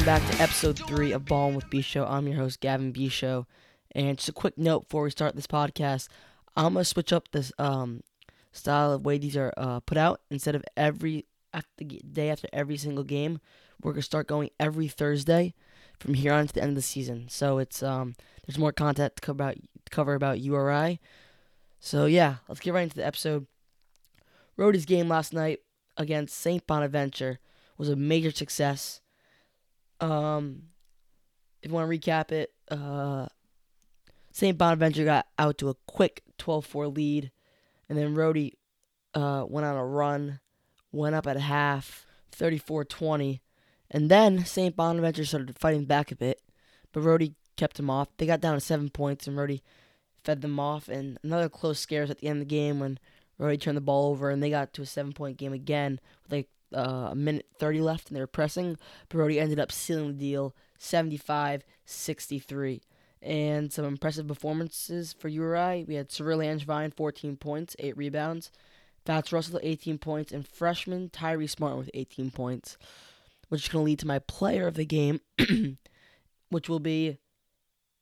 welcome back to episode three of Ballin' with B Show. I'm your host Gavin B Show, and just a quick note before we start this podcast, I'm gonna switch up this um style of way these are uh, put out. Instead of every after day after every single game, we're gonna start going every Thursday from here on to the end of the season. So it's um there's more content to cover about cover about URI. So yeah, let's get right into the episode. Rhody's game last night against St. Bonaventure was a major success. Um, if you want to recap it, uh, St. Bonaventure got out to a quick 12-4 lead, and then Rhody uh, went on a run, went up at half, 34-20, and then St. Bonaventure started fighting back a bit, but Rhody kept him off. They got down to seven points, and Rhody fed them off. And another close scare at the end of the game when Rhody turned the ball over, and they got to a seven-point game again with like uh, a minute 30 left, and they were pressing. But Rhody ended up sealing the deal 75 63. And some impressive performances for URI. We had Cyriac Langevine, 14 points, 8 rebounds. Fats Russell, 18 points. And freshman Tyrese Martin with 18 points, which is going to lead to my player of the game, which will be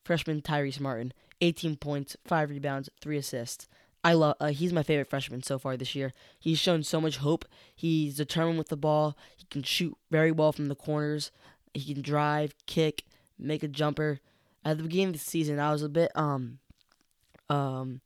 freshman Tyrese Martin. 18 points, 5 rebounds, 3 assists. I love. Uh, he's my favorite freshman so far this year. He's shown so much hope. He's determined with the ball. He can shoot very well from the corners. He can drive, kick, make a jumper. At the beginning of the season, I was a bit um, um,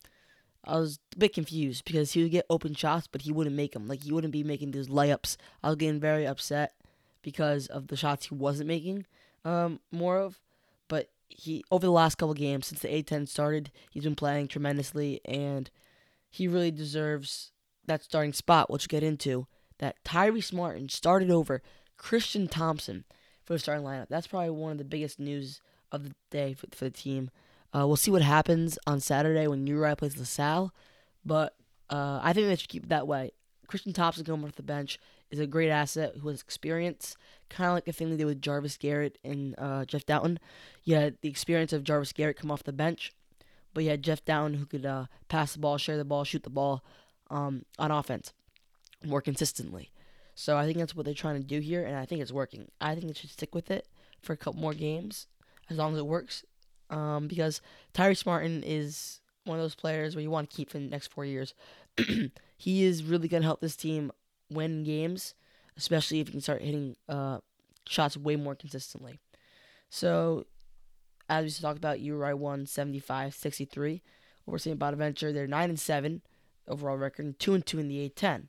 I was a bit confused because he would get open shots, but he wouldn't make them. Like he wouldn't be making those layups. I was getting very upset because of the shots he wasn't making. Um, more of, but he over the last couple games since the A10 started, he's been playing tremendously, and he really deserves that starting spot, which we'll get into. That Tyrese Martin started over Christian Thompson for the starting lineup. That's probably one of the biggest news of the day for, for the team. Uh, we'll see what happens on Saturday when Uri plays LaSalle, but uh, I think they should keep it that way. Christian Thompson coming off the bench is a great asset who has experience, kind of like the thing they did with Jarvis Garrett and uh, Jeff. You had the experience of Jarvis Garrett come off the bench, but you had Jeff Dowtin who could uh, pass the ball, share the ball, shoot the ball um, on offense more consistently. So I think that's what they're trying to do here, and I think it's working. I think they should stick with it for a couple more games as long as it works, um, because Tyrese Martin is one of those players where you want to keep for the next four years. he is really going to help this team win games, especially if you can start hitting uh, shots way more consistently. So, as we talked about, URI won 75 63 over St. Bonaventure. They're 9 and 7 overall record and 2 and 2 in the A10.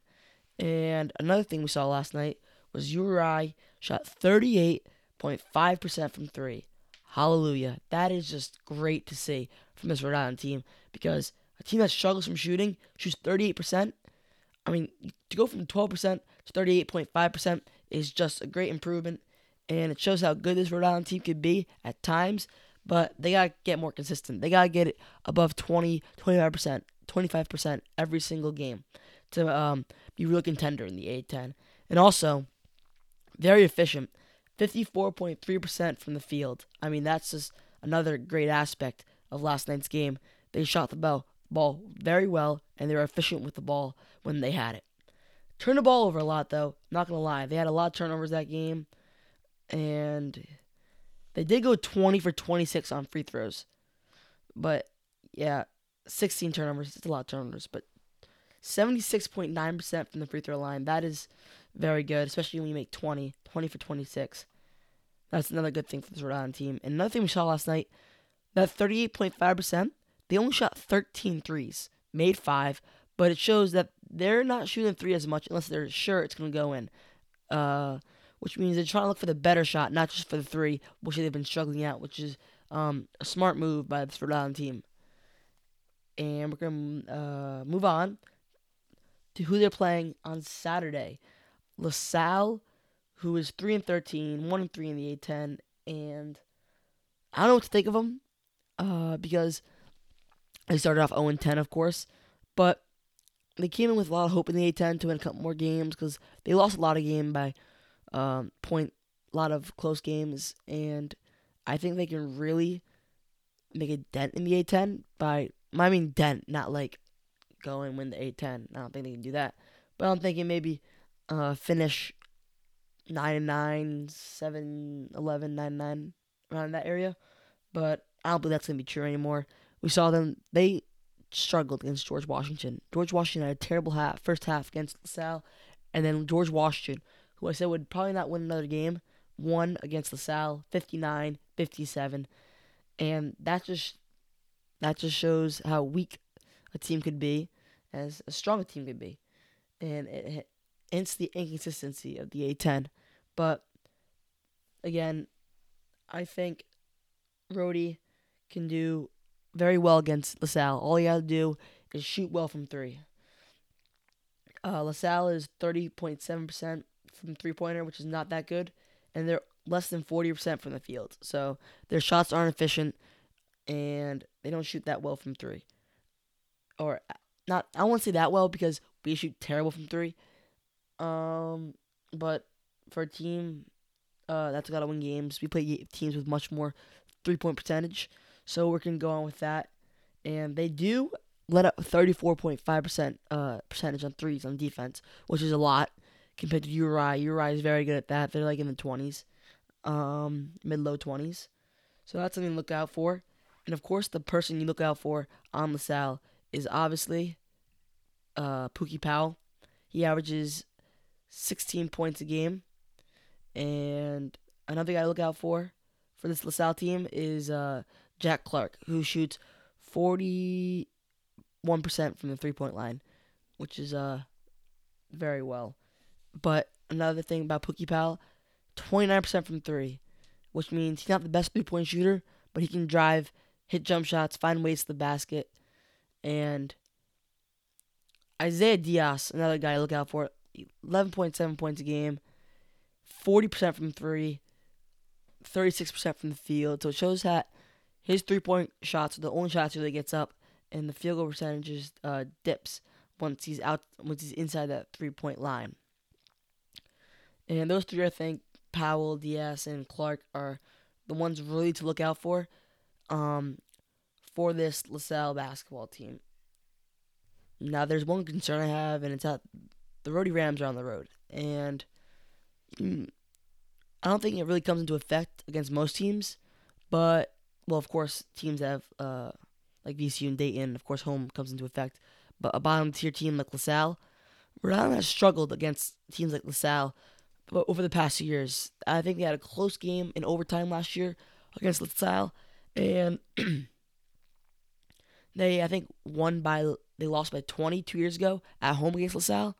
And another thing we saw last night was URI shot 38.5% from 3. Hallelujah. That is just great to see from this Rhode Island team because a team that struggles from shooting shoots 38%. I mean, to go from 12% to 38.5% is just a great improvement, and it shows how good this Rhode Island team could be at times, but they got to get more consistent. They got to get it above 20, 25%, 25% every single game to um, be real contender in the A10. And also, very efficient, 54.3% from the field. I mean, that's just another great aspect of last night's game. They shot the ball, ball very well, and they were efficient with the ball when they had it. Turned the ball over a lot, though. Not gonna lie, they had a lot of turnovers that game, and they did go 20 for 26 on free throws. But yeah, 16 turnovers. It's a lot of turnovers, but 76.9% from the free throw line. That is very good, especially when you make 20, 20 for 26. That's another good thing for this Rhode Island team. And another thing we saw last night, that 38.5%, they only shot 13 threes, made five, but it shows that they're not shooting three as much unless they're sure it's going to go in. Uh, which means they're trying to look for the better shot, not just for the three, which they've been struggling at, which is um, a smart move by this Rhode Island team. And we're going to uh, move on to who they're playing on Saturday. LaSalle, who is 3 and 13, 1 and 3 in the A10, and I don't know what to think of them uh, because they started off 0 and 10, of course, but they came in with a lot of hope in the A10 to win a couple more games because they lost a lot of game by um, point, a lot of close games, and I think they can really make a dent in the A10 by, I mean dent, not like go and win the A10. I don't think they can do that, but I'm thinking maybe uh, finish nine and nine, seven, eleven, nine, nine, around that area. But I don't believe that's gonna be true anymore. We saw them; they struggled against George Washington. George Washington had a terrible half, first half against LaSalle, and then George Washington, who I said would probably not win another game, won against LaSalle 59-57, and that just that just shows how weak a team could be, as a strong team could be, and it hints the inconsistency of the A10. But again, I think Rhody can do very well against LaSalle. All you got to do is shoot well from three. Uh, LaSalle is 30.7% from three pointer, which is not that good, and they're less than 40% from the field. So their shots aren't efficient, and they don't shoot that well from three. Or not, I won't say that well because we shoot terrible from three. Um, but for a team uh, that's got to win games, we play teams with much more three point percentage. So we're gonna go on with that, and they do let up 34.5% uh, percentage on threes on defense, which is a lot compared to URI. URI is very good at that. They're like in the 20s, um, mid low 20s. So that's something to look out for. And of course, the person you look out for on LaSalle is obviously uh, Pookie Powell. He averages 16 points a game. And another guy to look out for for this LaSalle team is uh, Jack Clark, who shoots 41% from the three point line, which is uh very well. But another thing about Pookie Powell, 29% from three, which means he's not the best three point shooter, but he can drive, hit jump shots, find ways to the basket. And Isaiah Deas, another guy to look out for, 11.7 points a game, 40% from three, 36% from the field. So it shows that his three point shots are the only shots he really gets up, and the field goal percentage uh, dips once he's out once he's inside that three point line. And those three, I think, Powell, Deas, and Clark are the ones really to look out for, um, for this LaSalle basketball team. Now, there's one concern I have, and it's that the Rhody Rams are on the road, and mm, I don't think it really comes into effect against most teams, but well, of course, teams have uh, like VCU and Dayton, of course, home comes into effect. But a bottom tier team like LaSalle, Rhode Island has struggled against teams like LaSalle over the past years. I think they had a close game in overtime last year against LaSalle, and they I think won by they lost by 20 two years ago at home against LaSalle.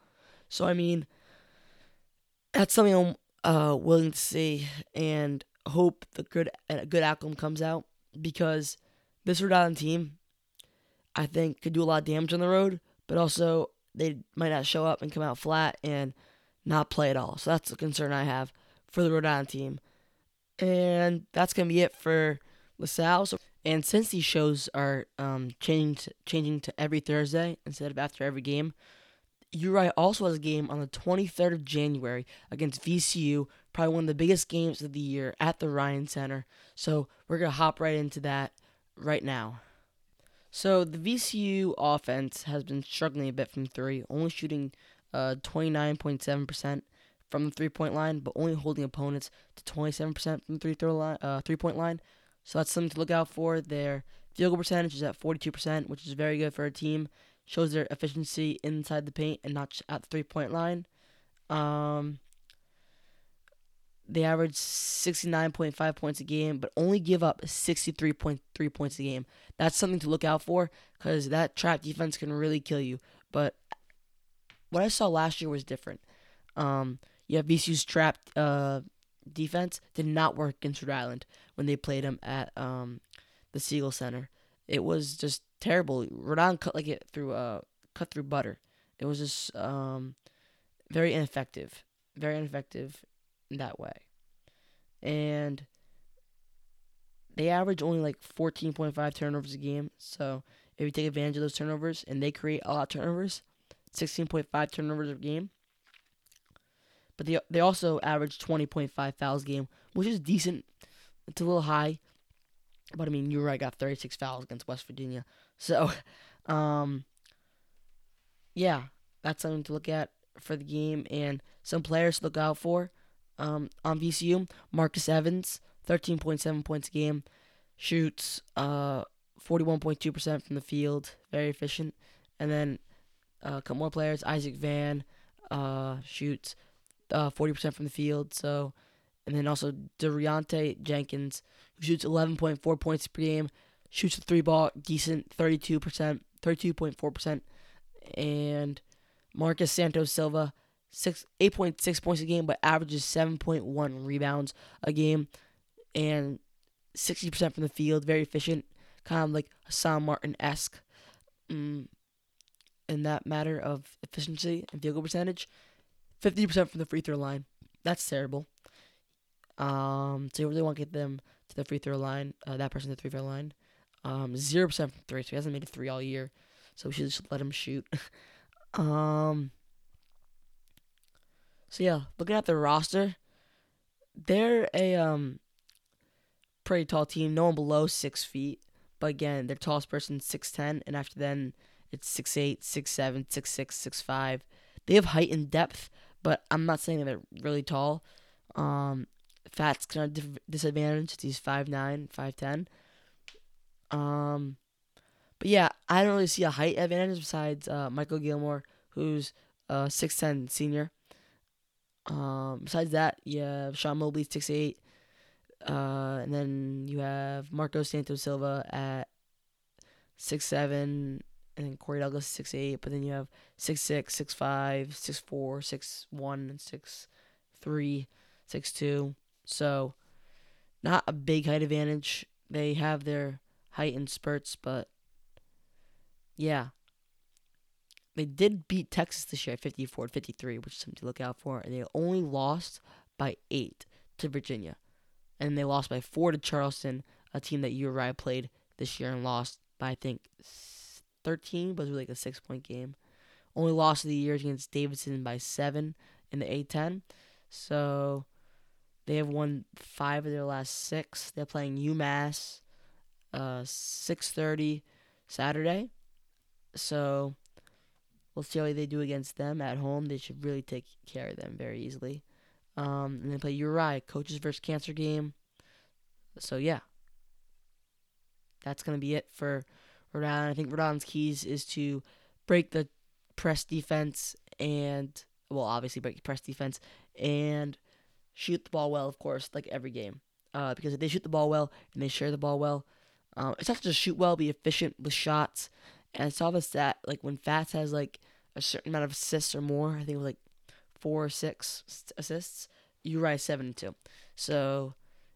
So I mean, that's something I'm uh, willing to see and hope the good a good outcome comes out because this Rhode Island team, I think, could do a lot of damage on the road, but also they might not show up and come out flat and not play at all. So that's a concern I have for the Rhode Island team. And that's gonna be it for LaSalle. So, and since these shows are um, changing to, changing to every Thursday instead of after every game, URI also has a game on the 23rd of January against VCU, probably one of the biggest games of the year at the Ryan Center. So we're going to hop right into that right now. So the VCU offense has been struggling a bit from three, only shooting uh, 29.7% from the three point line, but only holding opponents to 27% from the three throw line, uh, three point line. So that's something to look out for. Their field goal percentage is at 42%, which is very good for a team shows their efficiency inside the paint and not at the three point line. Um, they average 69.5 points a game, but only give up 63.3 points a game. That's something to look out for because that trap defense can really kill you. But what I saw last year was different. Um, yeah, VCU's trap uh, defense did not work against Rhode Island when they played them at um, the Siegel Center. It was just terrible. Rhode Island cut like it through uh cut through butter. It was just um very ineffective, very ineffective in that way, and they average only like 14.5 turnovers a game. So if you take advantage of those turnovers and they create a lot of turnovers, 16.5 turnovers a game. But they they also average 20.5 fouls a game, which is decent. It's a little high, but I mean, you right got 36 fouls against West Virginia. So, um, yeah, that's something to look at for the game and some players to look out for. Um, on VCU, Marcus Evans, 13.7 points a game, shoots uh 41.2% from the field, very efficient. And then a couple more players, Isaac Vann uh, shoots uh, 40% from the field. So, and then also Deriante Jenkins, who shoots 11.4 points per game, shoots the three ball decent, 32%, 32.4%, and Marcus Santos Silva, six 8.6 points a game, but averages 7.1 rebounds a game, and 60% from the field, very efficient, kind of like Hassan Martin esque. Mm, in that matter of efficiency and field goal percentage, 50% from the free throw line. That's terrible. Um, so you really want to get them to the free throw line, uh, that person to the free throw line. Um, 0% from three, so he hasn't made a three all year. So we should just let him shoot. um, so yeah, looking at the roster, they're a um pretty tall team. No one below six feet. But again, their tallest person six ten, and after then it's six eight, six seven, six six, six five. They have height and depth, but I'm not saying that they're really tall. Um, Fat's kind of disadvantage. He's five nine, five ten. Um, but yeah, I don't really see a height advantage besides uh, Michael Gilmore, who's a six ten senior. Um, besides that, you have Sean Mobley six eight, uh, and then you have Marco Santos Silva at six seven, and then Corey Douglas six eight. But then you have six six, six five, six four, six one, and six three, six two. So not a big height advantage. They have their height in spurts, but yeah. They did beat Texas this year 54 53, which is something to look out for. And they only lost by 8 to Virginia. And they lost by 4 to Charleston, a team that Uriah played this year and lost by, I think, 13, but it was like a six point game. Only lost of the year against Davidson by 7 in the A10. So they have won five of their last six. They're playing UMass uh 6:30 Saturday. So we'll see how they do against them at home. They should really take care of them very easily. Um, and they play Uriah, coaches versus cancer game. So yeah, that's gonna be it for Island. I think Island's keys is to break the press defense and well, obviously break the press defense and shoot the ball well, of course, like every game. Uh, because if they shoot the ball well and they share the ball well, um, it's not just shoot well, be efficient with shots. And I saw the stat like when Fats has like a certain amount of assists or more, I think it was like four or six assists. You rise seven and two. So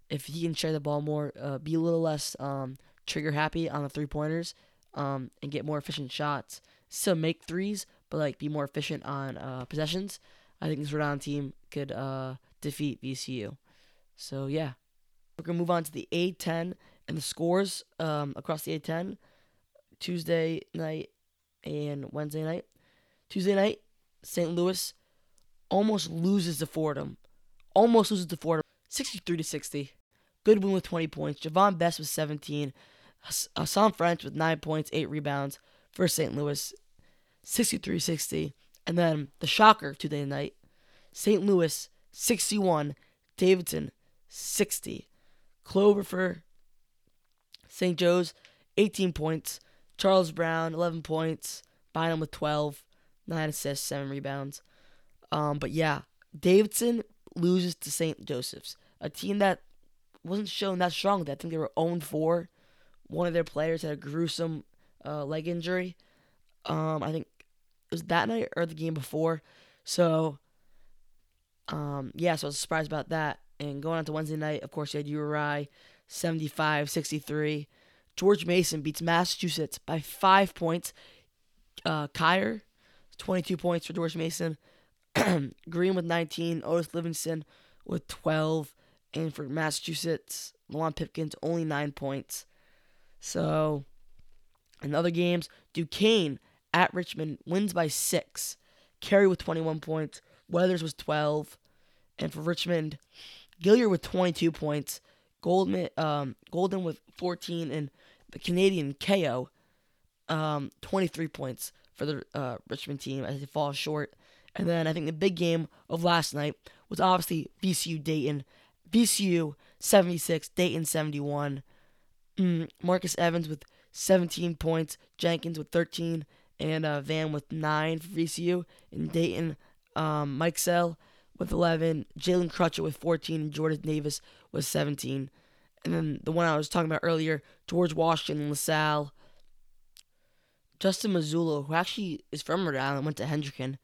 if he can share the ball more, uh, be a little less um, trigger happy on the three pointers, um, and get more efficient shots, still make threes, but like be more efficient on uh, possessions. I think this Rhode Island team could uh, defeat VCU. So yeah, we're gonna move on to the A10 and the scores um, across the A10 Tuesday night and Wednesday night. Tuesday night, St. Louis almost loses to Fordham. Almost loses to Fordham. 63 to 60. Goodwin with 20 points. Javon Bess with 17. Hasahn French with 9 points, 8 rebounds for St. Louis. 63 60. And then the shocker Tuesday night St. Louis 61. Davidson 60. Clover for St. Joe's 18 points. Charles Brown 11 points. Bynum with 12. 9 assists, 7 rebounds. Um, but yeah, Davidson loses to St. Joseph's, a team that wasn't shown that strong. I think they were owned 4. One of their players had a gruesome uh, leg injury. Um, I think it was that night or the game before. So, um, yeah, so I was surprised about that. And going on to Wednesday night, of course, you had URI 75 63. George Mason beats Massachusetts by five points. Uh, Kier, 22 points for George Mason. Green with 19. Otis Livingston with 12. And for Massachusetts, Milan Pipkins only nine points. So, in other games, Duquesne at Richmond wins by six. Carry with 21 points. Weathers was 12. And for Richmond, Gilyard with 22 points. Goldman, um, Golden with 14. And the Canadian Cayo, um, 23 points for the uh, Richmond team as they fall short. And then I think the big game of last night was obviously VCU Dayton. VCU 76, Dayton 71. Mm, Marcus Evans with 17 points, Jenkins with 13, and uh, Vann with 9 for VCU. In Dayton, um, Mikesell with 11, Jalen Crutcher with 14, and Jordan Davis with 17. And then the one I was talking about earlier, George Washington, LaSalle, Justin Mazzulla, who actually is from Rhode Island, went to Hendricken,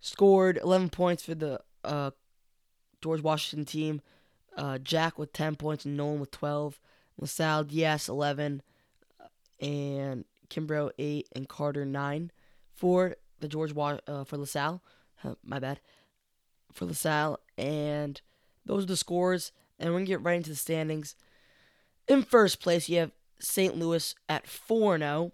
scored 11 points for the uh, George Washington team. Uh, Jack with 10 points and Nolan with 12. LaSalle Deas 11 and Kimbrough 8 and Carter 9 for the George Wa- uh, for LaSalle. Uh, my bad. For LaSalle and those are the scores and we're going to get right into the standings. In first place, you have St. Louis at 4 0.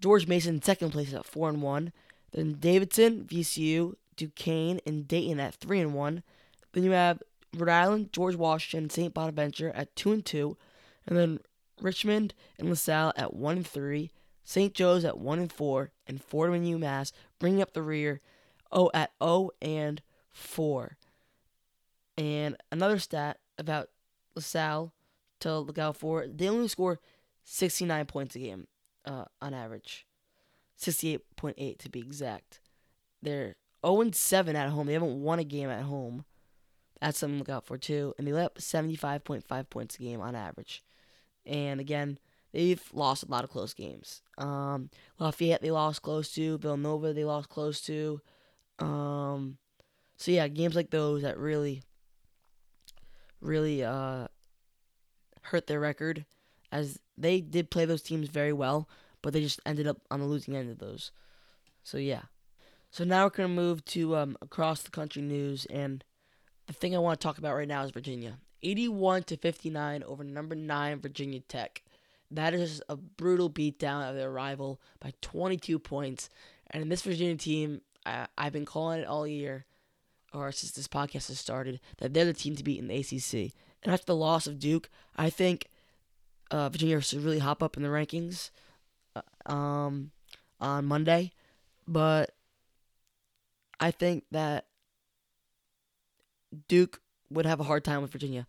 George Mason in second place at 4 and 1. Then Davidson, VCU, Duquesne, and Dayton at 3 and 1. Then you have Rhode Island, George Washington, St. Bonaventure at 2 and 2. And then Richmond and LaSalle at 1 and 3. St. Joe's at 1 and 4. And Fordham and UMass bringing up the rear oh, at 0 and 4. And another stat about LaSalle to look out for. They only score 69 points a game uh, on average. 68.8 to be exact. They're 0 7 at home. They haven't won a game at home. That's something to look out for too. And they let up 75.5 points a game on average. And again, they've lost a lot of close games. Um, Lafayette they lost close to. Villanova they lost close to. Um, so yeah, games like those that really really uh, hurt their record, as they did play those teams very well, but they just ended up on the losing end of those. So yeah. So now we're gonna move to um, across the country news, and the thing I want to talk about right now is Virginia, 81 to 59 over number nine Virginia Tech. That is a brutal beatdown of their rival by 22 points. And this Virginia team, I, I've been calling it all year or since this podcast has started, that they're the team to beat in the ACC. And after the loss of Duke, I think uh, Virginia should really hop up in the rankings uh, um, on Monday. But I think that Duke would have a hard time with Virginia,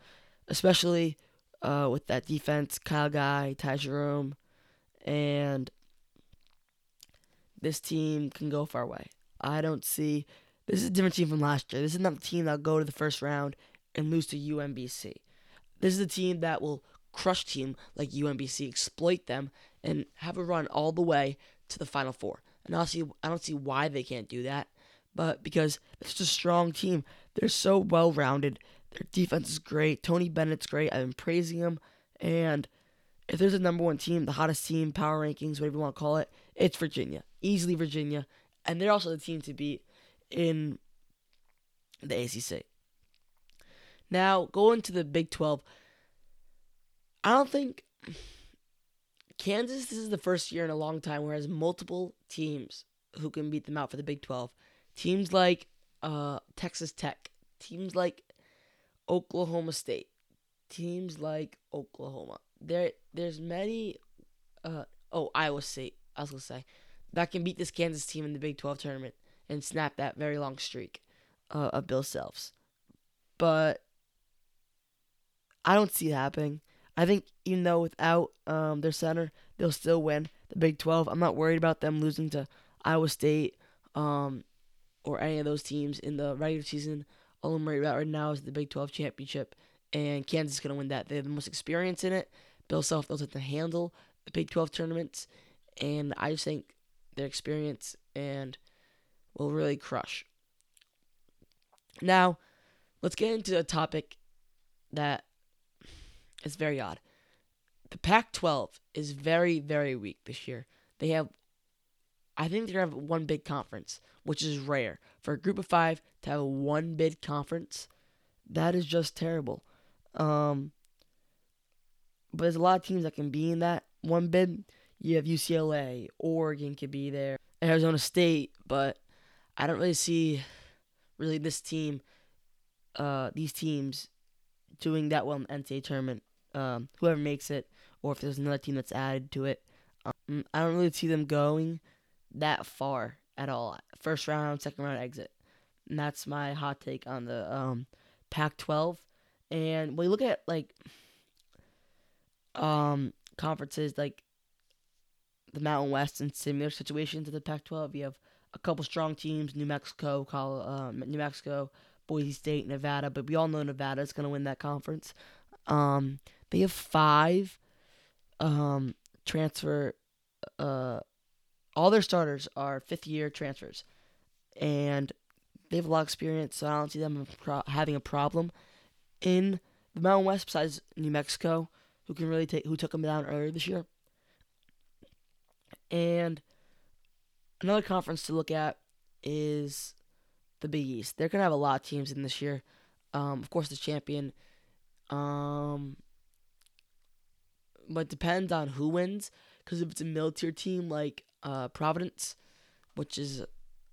especially uh, with that defense, Kyle Guy, Ty Jerome, and this team can go far away. I don't see this is a different team from last year. This is not the team that'll go to the first round and lose to UMBC. This is a team that will crush team like UMBC, exploit them, and have a run all the way to the Final Four. And see, I don't see why they can't do that, but because it's a strong team. They're so well rounded. Their defense is great. Tony Bennett's great. I've been praising him. And if there's a number one team, the hottest team, power rankings, whatever you want to call it, it's Virginia. Easily Virginia. And they're also the team to beat in the ACC. Now, going to the Big 12, I don't think Kansas, this is the first year in a long time where has multiple teams who can beat them out for the Big 12. Teams like uh, Texas Tech, teams like Oklahoma State, teams like Oklahoma. There, there's many. Uh, oh, Iowa State. I was gonna say that can beat this Kansas team in the Big 12 tournament and snap that very long streak uh, of Bill Selfs. But I don't see it happening. I think even though without um, their center, they'll still win the Big 12. I'm not worried about them losing to Iowa State um, or any of those teams in the regular season. All I'm worried about right now is the Big 12 championship, and Kansas is going to win that. They have the most experience in it. Bill Self knows how to handle the Big 12 tournaments, and I just think their experience and will really crush. Now, let's get into a topic that is very odd. The Pac 12 is very, very weak this year. They have, I think they're going to have one big conference, which is rare. For a group of five to have a one bid conference, that is just terrible. Um, but there's a lot of teams that can be in that one bid. You have UCLA, Oregon could be there, Arizona State, but I don't really see really this team, uh, these teams doing that well in the NCAA tournament. Um, whoever makes it, or if there's another team that's added to it, um, I don't really see them going that far at all. First round, second round exit. and that's my hot take on the um, Pac-12. And when you look at like um, conferences like the Mountain West and similar situations to the Pac-12, you have a couple strong teams: New Mexico, um, New Mexico, Boise State, Nevada. But we all know Nevada is going to win that conference. Um, they have five um, transfer. Uh, all their starters are fifth-year transfers, and they have a lot of experience. So I don't see them having a problem in the Mountain West. Besides New Mexico, who can really take who took them down earlier this year, and another conference to look at is the Big East. They're gonna have a lot of teams in this year. Um, of course, the champion. Um, but depends on who wins. Because if it's a middle-tier team like uh, Providence, which is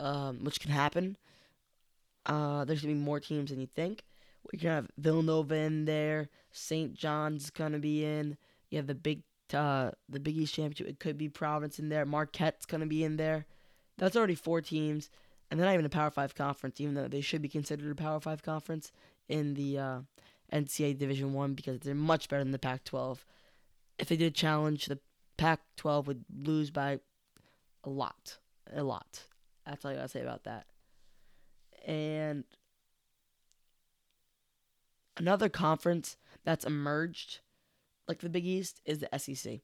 um, which can happen, uh, there's gonna be more teams than you think. We can have Villanova in there. St. John's gonna be in. You have the big uh, the Big East championship. It could be Providence in there. Marquette's gonna be in there. That's already four teams, and they're not even a Power Five conference, even though they should be considered a Power Five conference in the uh, NCAA Division One because they're much better than the Pac-12. If they did a challenge, the Pac-12 would lose by a lot, a lot. That's all I gotta say about that. And another conference that's emerged like the Big East is the SEC.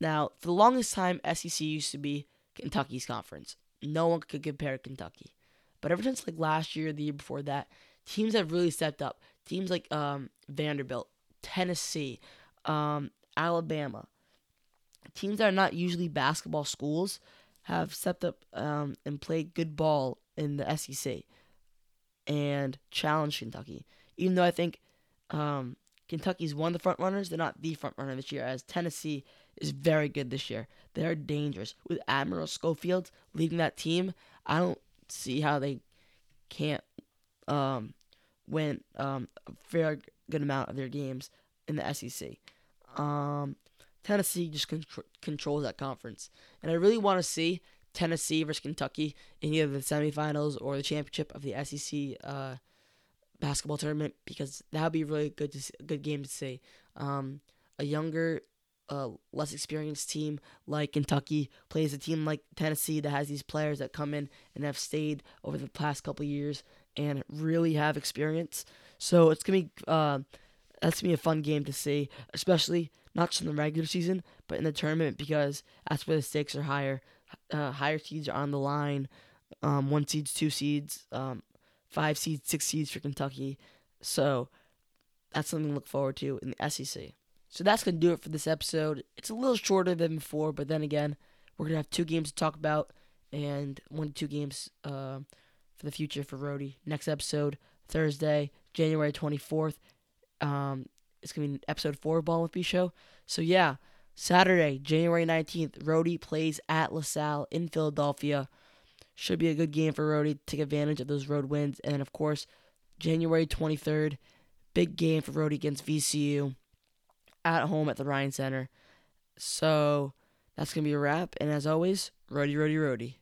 Now, for the longest time, SEC used to be Kentucky's conference. No one could compare Kentucky. But ever since like last year, the year before that, teams have really stepped up. Teams like um, Vanderbilt, Tennessee, um, Alabama, teams that are not usually basketball schools have stepped up um, and played good ball in the SEC and challenged Kentucky. Even though I think um, Kentucky's one of the front runners, they're not the front runner this year, as Tennessee is very good this year. They are dangerous. With Admiral Schofield leading that team, I don't see how they can't um, win um, a fair good amount of their games in the SEC. Um, Tennessee just con- controls that conference, and I really want to see Tennessee versus Kentucky in either the semifinals or the championship of the SEC uh, basketball tournament because that would be really good to see, good game to see. Um, a younger, uh, less experienced team like Kentucky plays a team like Tennessee that has these players that come in and have stayed over the past couple years and really have experience. So it's gonna be uh, that's gonna be a fun game to see, especially not just in the regular season but in the tournament because that's where the stakes are higher. Uh, higher seeds are on the line. Um, one seeds, two seeds. Um, five seeds, six seeds for Kentucky. So that's something to look forward to in the SEC. So that's going to do it for this episode. It's a little shorter than before, but then again, we're going to have two games to talk about and one to two games uh, for the future for Rhody. Next episode, Thursday, January 24th. Um, it's to be an episode four of Ball with B Show. So yeah, Saturday, January 19th, Rhody plays at LaSalle in Philadelphia. Should be a good game for Rhody to take advantage of those road wins. And of course, January 23rd, big game for Rhody against VCU at home at the Ryan Center. So that's to be a wrap. And as always, Rhody, Rhody, Rhody.